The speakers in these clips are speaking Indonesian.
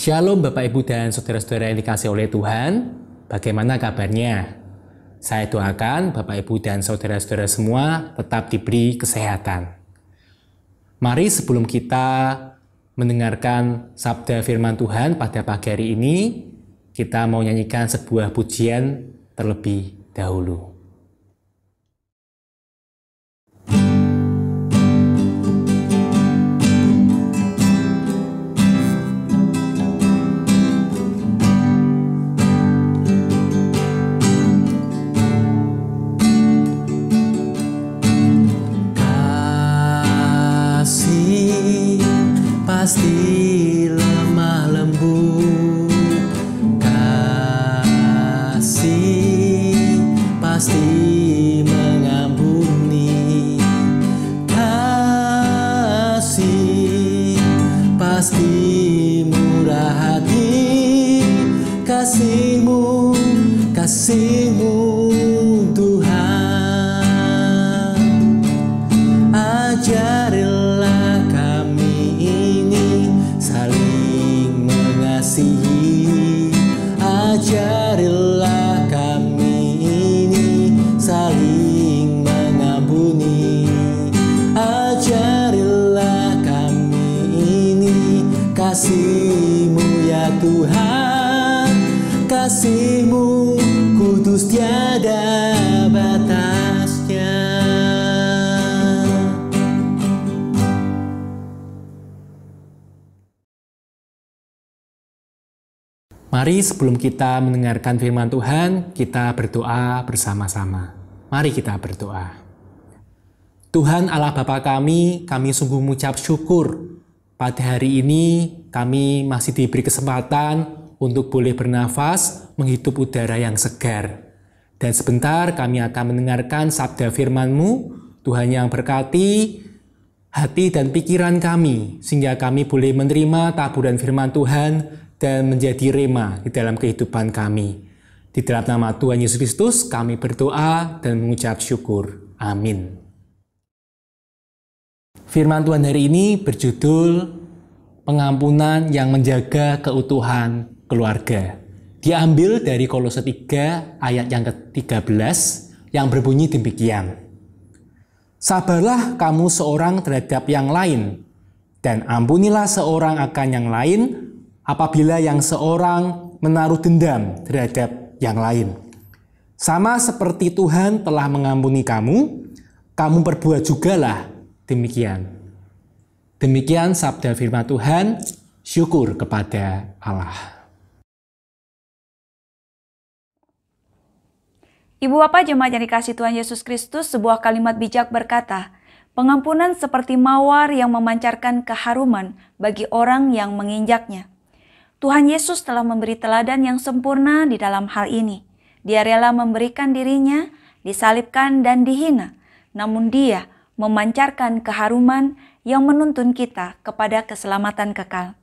Shalom Bapak Ibu dan Saudara-saudara yang dikasih oleh Tuhan. Bagaimana kabarnya? Saya doakan Bapak Ibu dan Saudara-saudara semua tetap diberi kesehatan. Mari sebelum kita mendengarkan sabda firman Tuhan pada pagi hari ini, kita mau nyanyikan sebuah pujian terlebih dahulu. pasti lemah lembut. Kasih pasti mengampuni kasih pasti murah hati. Kasihmu kasihmu Mari sebelum kita mendengarkan firman Tuhan, kita berdoa bersama-sama. Mari kita berdoa. Tuhan Allah Bapa kami, kami sungguh mengucap syukur pada hari ini kami masih diberi kesempatan untuk boleh bernafas, menghidup udara yang segar. Dan sebentar kami akan mendengarkan sabda firman-Mu, Tuhan yang berkati hati dan pikiran kami, sehingga kami boleh menerima taburan firman Tuhan dan menjadi rema di dalam kehidupan kami. Di dalam nama Tuhan Yesus Kristus kami berdoa dan mengucap syukur. Amin. Firman Tuhan hari ini berjudul Pengampunan yang menjaga keutuhan keluarga. Diambil dari Kolose 3 ayat yang ke-13 yang berbunyi demikian. Sabarlah kamu seorang terhadap yang lain, dan ampunilah seorang akan yang lain apabila yang seorang menaruh dendam terhadap yang lain. Sama seperti Tuhan telah mengampuni kamu, kamu perbuat jugalah demikian. Demikian sabda firman Tuhan, syukur kepada Allah. Ibu Bapak jemaat yang dikasih Tuhan Yesus Kristus, sebuah kalimat bijak berkata, Pengampunan seperti mawar yang memancarkan keharuman bagi orang yang menginjaknya. Tuhan Yesus telah memberi teladan yang sempurna di dalam hal ini. Dia rela memberikan dirinya, disalibkan dan dihina, namun dia memancarkan keharuman yang menuntun kita kepada keselamatan kekal.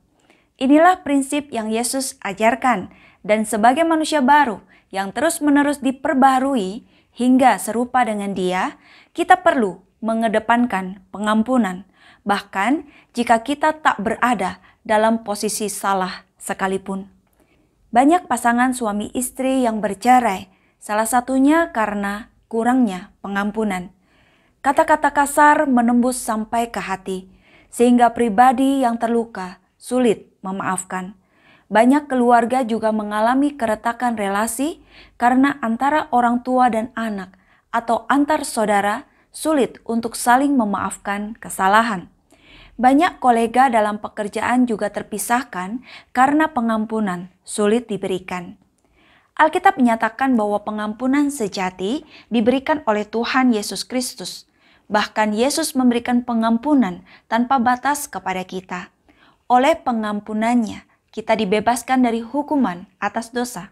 Inilah prinsip yang Yesus ajarkan dan sebagai manusia baru yang terus-menerus diperbarui hingga serupa dengan dia, kita perlu mengedepankan pengampunan. Bahkan jika kita tak berada dalam posisi salah sekalipun. Banyak pasangan suami istri yang bercerai, salah satunya karena kurangnya pengampunan. Kata-kata kasar menembus sampai ke hati, sehingga pribadi yang terluka sulit memaafkan. Banyak keluarga juga mengalami keretakan relasi karena antara orang tua dan anak atau antar saudara sulit untuk saling memaafkan kesalahan. Banyak kolega dalam pekerjaan juga terpisahkan karena pengampunan sulit diberikan. Alkitab menyatakan bahwa pengampunan sejati diberikan oleh Tuhan Yesus Kristus. Bahkan Yesus memberikan pengampunan tanpa batas kepada kita. Oleh pengampunannya, kita dibebaskan dari hukuman atas dosa.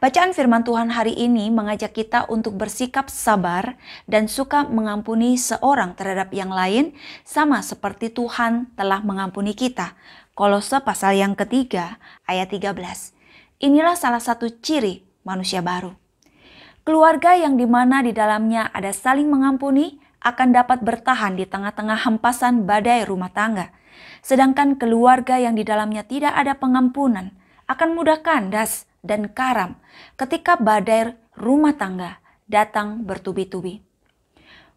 Bacaan firman Tuhan hari ini mengajak kita untuk bersikap sabar dan suka mengampuni seorang terhadap yang lain sama seperti Tuhan telah mengampuni kita. Kolose pasal yang ketiga ayat 13. Inilah salah satu ciri manusia baru. Keluarga yang di mana di dalamnya ada saling mengampuni akan dapat bertahan di tengah-tengah hempasan badai rumah tangga. Sedangkan keluarga yang di dalamnya tidak ada pengampunan akan mudah kandas dan karam ketika badai rumah tangga datang bertubi-tubi.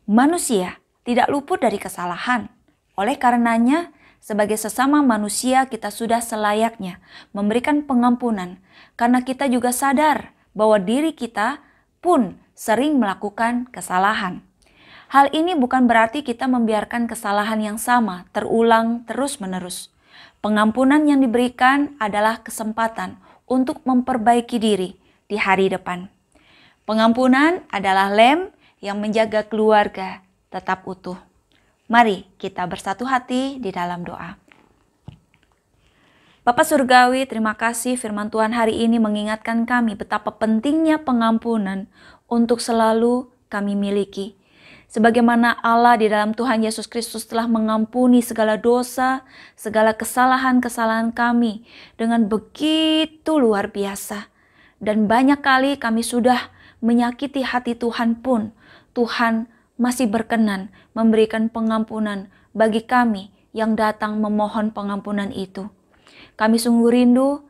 Manusia tidak luput dari kesalahan. Oleh karenanya, sebagai sesama manusia kita sudah selayaknya memberikan pengampunan karena kita juga sadar bahwa diri kita pun sering melakukan kesalahan. Hal ini bukan berarti kita membiarkan kesalahan yang sama terulang terus-menerus. Pengampunan yang diberikan adalah kesempatan untuk memperbaiki diri di hari depan. Pengampunan adalah lem yang menjaga keluarga tetap utuh. Mari kita bersatu hati di dalam doa. Bapak Surgawi, terima kasih firman Tuhan hari ini mengingatkan kami betapa pentingnya pengampunan untuk selalu kami miliki sebagaimana Allah di dalam Tuhan Yesus Kristus telah mengampuni segala dosa, segala kesalahan-kesalahan kami dengan begitu luar biasa. Dan banyak kali kami sudah menyakiti hati Tuhan pun, Tuhan masih berkenan memberikan pengampunan bagi kami yang datang memohon pengampunan itu. Kami sungguh rindu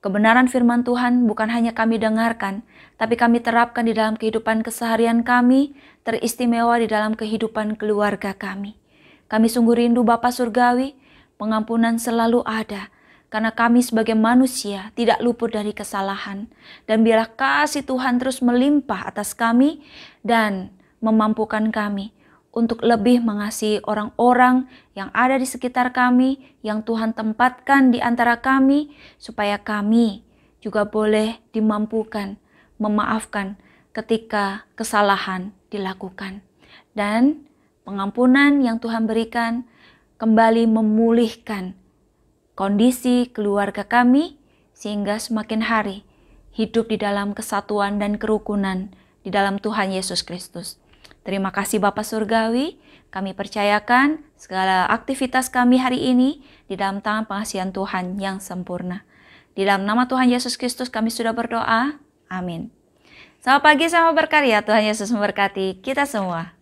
Kebenaran firman Tuhan bukan hanya kami dengarkan, tapi kami terapkan di dalam kehidupan keseharian kami, teristimewa di dalam kehidupan keluarga kami. Kami sungguh rindu Bapa Surgawi, pengampunan selalu ada, karena kami sebagai manusia tidak luput dari kesalahan. Dan biarlah kasih Tuhan terus melimpah atas kami dan memampukan kami untuk lebih mengasihi orang-orang yang ada di sekitar kami, yang Tuhan tempatkan di antara kami, supaya kami juga boleh dimampukan memaafkan ketika kesalahan dilakukan. Dan pengampunan yang Tuhan berikan kembali memulihkan kondisi keluarga kami, sehingga semakin hari hidup di dalam kesatuan dan kerukunan di dalam Tuhan Yesus Kristus. Terima kasih Bapak Surgawi, kami percayakan segala aktivitas kami hari ini di dalam tangan pengasihan Tuhan yang sempurna. Di dalam nama Tuhan Yesus Kristus kami sudah berdoa. Amin. Selamat pagi, selamat berkarya. Tuhan Yesus memberkati kita semua.